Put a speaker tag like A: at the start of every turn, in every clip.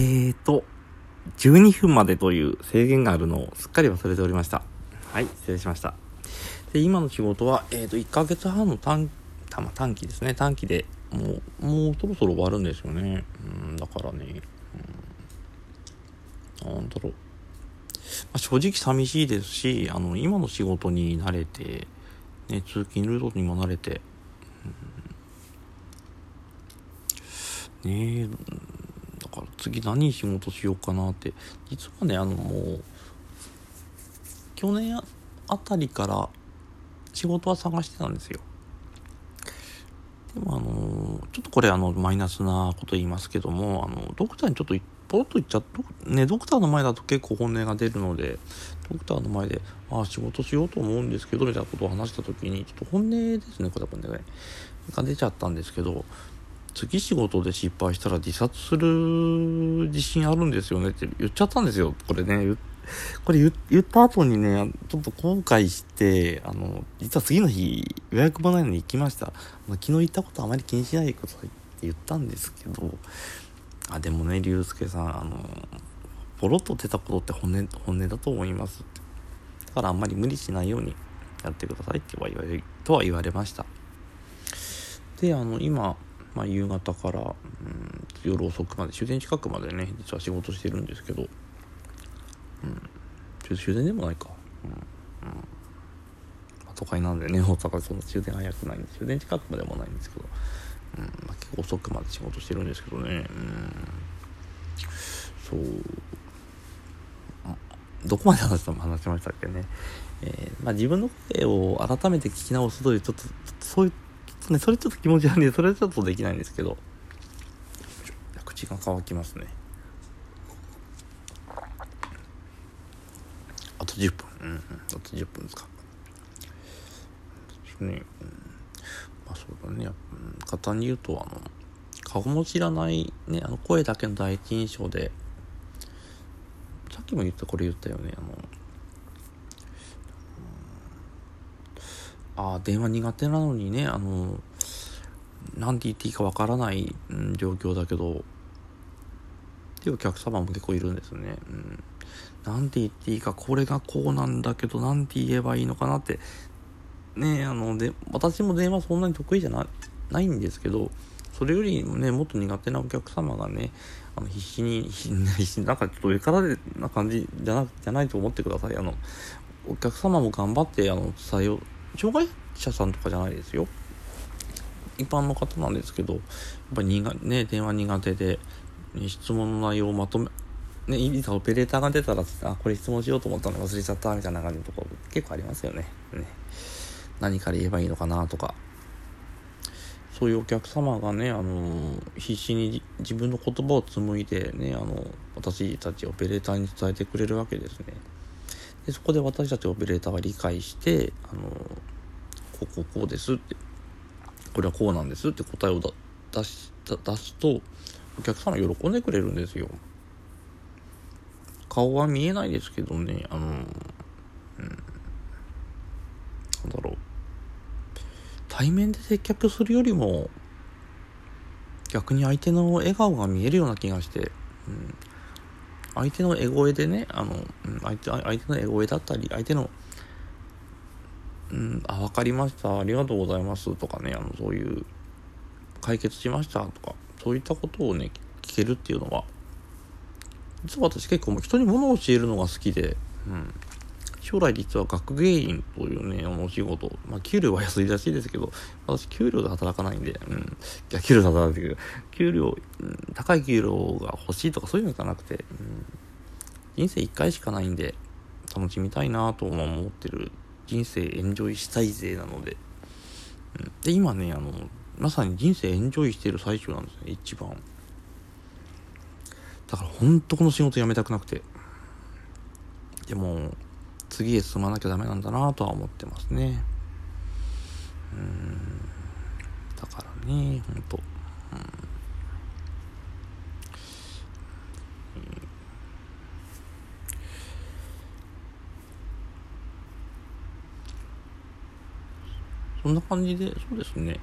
A: えーと、12分までという制限があるのをすっかり忘れておりました。はい、失礼しました。で、今の仕事は、えーと、1ヶ月半の短、ま短期ですね、短期でもう、もうそろそろ終わるんですよね。うん、だからね、うん、なんだろう。まあ、正直寂しいですし、あの、今の仕事に慣れて、ね、通勤ルートにも慣れて、うん、ねえ、次何仕事しようかなって、実はね、あの、もう、去年あたりから仕事は探してたんですよ。でもあの、ちょっとこれあの、マイナスなこと言いますけども、あの、ドクターにちょっとポロッと言っちゃっね、ドクターの前だと結構本音が出るので、ドクターの前で、ああ、仕事しようと思うんですけど、みたいなことを話した時に、ちょっと本音ですね、これ多分ね、が出ちゃったんですけど、次仕事で失敗したら自殺する自信あるんですよねって言っちゃったんですよ。これね、これ言った後にね、ちょっと後悔して、あの、実は次の日予約もないのに行きました。昨日言ったことあまり気にしないでくださいって言ったんですけど、あ、でもね、竜介さん、あの、ポロッと出たことって本音、本音だと思います。だからあんまり無理しないようにやってくださいっては言われ、とは言われました。で、あの、今、まあ、夕方から、うん、夜遅くまで終電近くまでね実は仕事してるんですけど、うん、終電でもないか、うんうん。まあ、都会なんでね大阪そんな終電早くないんで終電近くまでもないんですけど、うんまあ、結構遅くまで仕事してるんですけどね、うん、そう。どこまで話したも話しましたっけね、えーまあ、自分の声を改めて聞き直すというちょっとそういうね、それちょっと気持ち悪いんで、それちょっとできないんですけど、口が乾きますね。あと10分。うん、うん、あと10分ですか。ね、うん、まあそうだね。簡単に言うと、あの、顔も知らないね、あの声だけの第一印象で、さっきも言った、これ言ったよね、あの、あ電話苦手なのにね、あの、何て言っていいかわからない、状況だけど、っていうお客様も結構いるんですね。うん。なんて言っていいか、これがこうなんだけど、なんて言えばいいのかなって、ねあの、で、私も電話そんなに得意じゃなないんですけど、それよりもね、もっと苦手なお客様がね、あの必死に、必死に、なんかちょっと上からでな感じじゃなじゃないと思ってください。あの、お客様も頑張って、あの、伝えよう。障害者さんとかじゃないですよ。一般の方なんですけど、やっぱり苦、ね、電話苦手で、質問の内容をまとめ、ね、いざオペレーターが出たら、あ、これ質問しようと思ったの忘れちゃったみたいな感じのところ結構ありますよね。ね何から言えばいいのかなとか。そういうお客様がね、あの必死に自分の言葉を紡いでね、あの私たちオペレーターに伝えてくれるわけですね。でそこで私たちオペレーターは理解して、あのこうこうこうですってこれはこうなんですって答えを出し出すとお客様喜んでくれるんですよ。顔は見えないですけどねあの、うん、なんだろう。対面で接客するよりも逆に相手の笑顔が見えるような気がして、うん、相手のエゴエでねあの、相手相手のエゴエだったり相手のうん、あ、わかりました、ありがとうございますとかね、あの、そういう、解決しましたとか、そういったことをね、聞けるっていうのは、実は私結構人に物を教えるのが好きで、うん。将来実は学芸員というね、お仕事、まあ、給料は安いらしいですけど、私給料で働かないんで、うん。いや、給料で働いてるけど、給料、うん、高い給料が欲しいとかそういうのじゃなくて、うん、人生一回しかないんで、楽しみたいなと思ってる人生エンジョイしたいぜなので、うん、で今ねあのまさに人生エンジョイしてる最中なんですね一番。だから本当この仕事辞めたくなくて。でも次へ進まなきゃダメなんだなとは思ってますね。うん。だからね本当うん。そんな感じで、そうですね。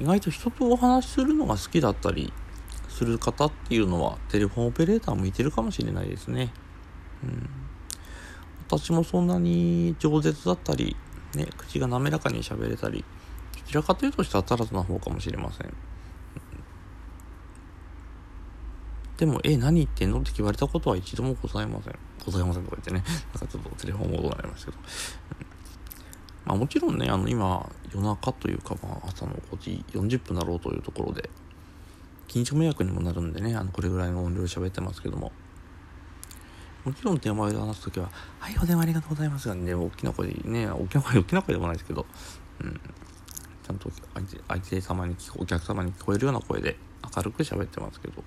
A: うん、意外と人とお話しするのが好きだったりする方っていうのはテレフォンオペレーター向いてるかもしれないですね。うん、私もそんなに饒舌だったり、ね、口が滑らかに喋れたり、どちらかというとしたらタラズな方かもしれません。でも、え、何言ってんのって言われたことは一度もございません。ございませんとか言ってね、なんかちょっとテレフォンモードになりましたけど。まあもちろんね、あの今、夜中というか、まあ朝の5時40分だろうというところで、近所迷惑にもなるんでね、あの、これぐらいの音量で喋ってますけども。もちろん電話で話すときは、はい、お電話ありがとうございますがね、大きな声でね、大きな声、大きな声でもないですけど、うん、ちゃんと相手相手様にお客様に聞こえるような声で明るく喋ってますけど、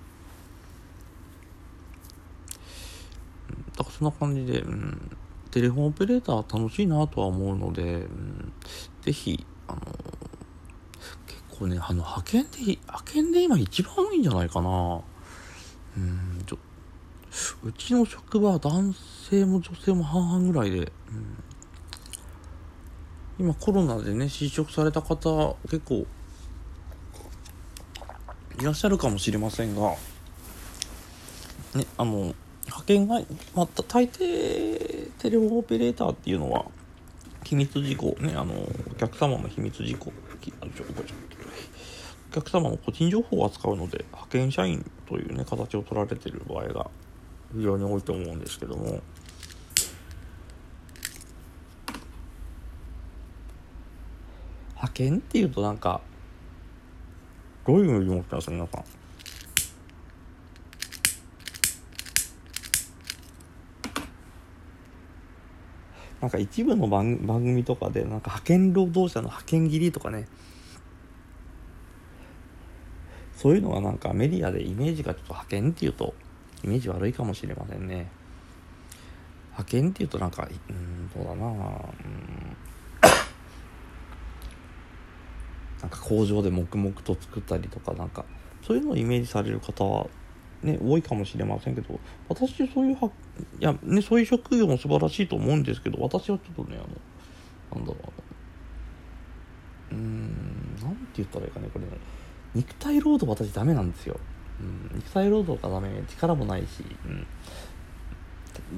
A: うん、だからそんな感じで、うん、テレフォンオペレーター楽しいなとは思うので、うん、ぜひ、あの結構ね、あの、派遣で、派遣で今一番多いんじゃないかな。うん、ちょっとうちの職場は男性も女性も半々ぐらいで、うん、今コロナでね、失職された方結構いらっしゃるかもしれませんが、ね、あの、派遣が、また大抵テレフォンオペレーターっていうのは秘密事項ねあのお客様の秘密事項お客様の個人情報を扱うので派遣社員というね形を取られてる場合が非常に多いと思うんですけども。派遣っていうとなんかどういうふうに思ってます？皆さんなんか一部の番番組とかでなんか派遣労働者の派遣切りとかね。そういうのはなんかメディアでイメージがちょっと派遣っていうとイメージ悪いかもしれませんね。派遣っていうとなんかうんどうだな。うん。なんか工場で黙々と作ったりとかなんかそういうのをイメージされる方はね、多いかもしれませんけど、私そういうは、いや、ね、そういう職業も素晴らしいと思うんですけど、私はちょっとね、あの、なんだろう、うーん、なんて言ったらいいかね、これね、肉体労働私ダメなんですよ。うん、肉体労働がダメ、力もないし、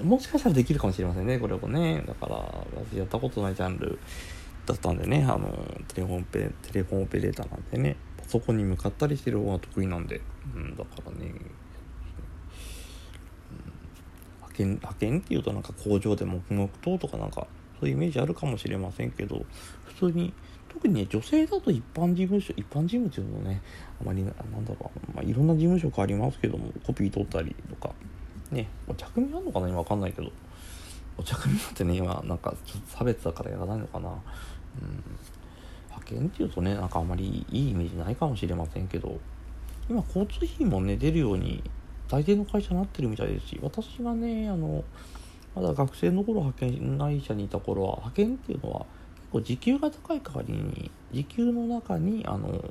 A: うん、もしかしたらできるかもしれませんね、これもね。だから、私やったことないジャンルだったんでね、あの、テレフォンペ、テレフォンオペレーターなんてね、パソコンに向かったりしてる方が得意なんで、うん、だからね、派遣派遣っていうとなんか工場で黙々ととかなんかそういうイメージあるかもしれませんけど普通に特にね女性だと一般事務所一般事務っていうのねあまりなんだろう、まあ、いろんな事務所がありますけどもコピー取ったりとかねお茶組あんのかな今わかんないけど。お茶組なんてね今なんかちょっと差別だからやらないのかな。うん。派遣っていうとねなんかあまりいいイメージないかもしれませんけど。今交通費もね出るように大抵の会社になってるみたいですし私がねあのまだ学生の頃派遣会社にいた頃は派遣っていうのは構時給が高い代わりに時給の中にあの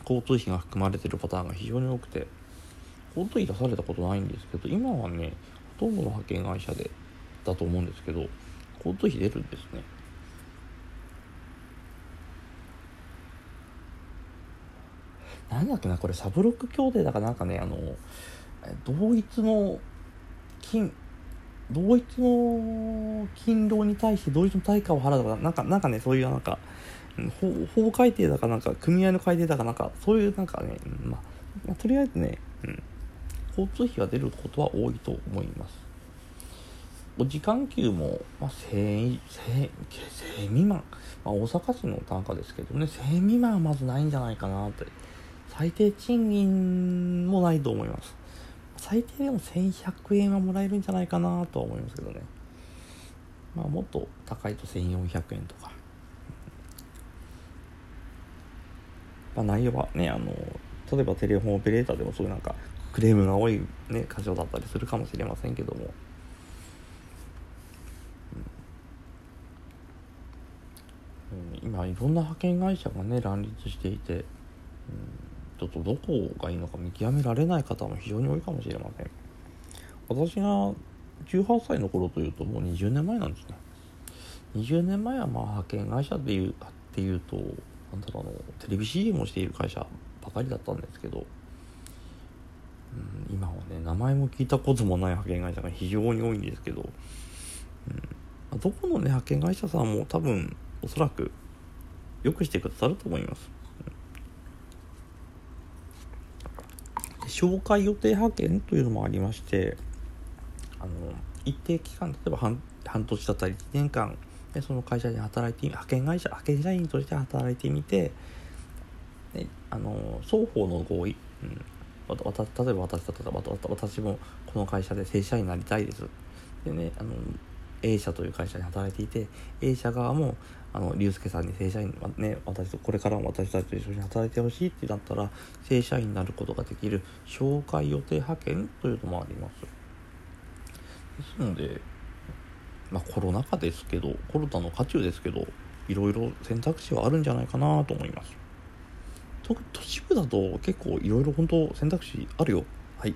A: 交通費が含まれてるパターンが非常に多くて交通費出されたことないんですけど今はねほとんどの派遣会社でだと思うんですけど交通費出るんですね。なんだっけな、これ、サブロック協定だかなんかね、あの、同一の金、同一の勤労に対して同一の対価を払うとか、なんか、なんかね、そういうなんか、法法改定だかなんか、組合の改定だかなんか、そういうなんかね、まあ、まあ、とりあえずね、うん、交通費が出ることは多いと思います。お時間給も、まあ、1000円、1000未満。まあ、大阪市の単価ですけどね、1000未満はまずないんじゃないかなって。最低賃金もないと思います。最低でも1100円はもらえるんじゃないかなとは思いますけどね。まあ、もっと高いと1400円とか。まあ、内容はね、あの、例えばテレフォンオペレーターでもそういうなんか、クレームが多いね、箇所だったりするかもしれませんけども。うん今いろんな派遣会社がね乱立していて、うん、ちょっとどこがいいのか見極められない方も非常に多いかもしれません。私が18歳の頃というともう20年前なんですね。20年前はまあ派遣会社でいうっていうとなんだろうテレビ CM をしている会社ばかりだったんですけどうん、今はね名前も聞いたこともない派遣会社が非常に多いんですけど、うん、どこのね派遣会社さんも多分おそらくよくしてくださると思います、うん、紹介予定派遣というのもありましてあの一定期間例えば半半年だったり1年間でその会社で働いて派遣会社派遣社員として働いてみてであの双方の合意、うん、わた例えば私だったら私もこの会社で正社員になりたいです。でねあの A 社という会社に働いていて A 社側もあの龍介さんに正社員は、ね、私とこれからも私たちと一緒に働いてほしいってなったら正社員になることができる紹介予定派遣というのもあります。ですのでまあコロナ禍ですけどコロナの渦中ですけどいろいろ選択肢はあるんじゃないかなと思います。特に都市部だと結構いろいろ本当選択肢あるよ。はい。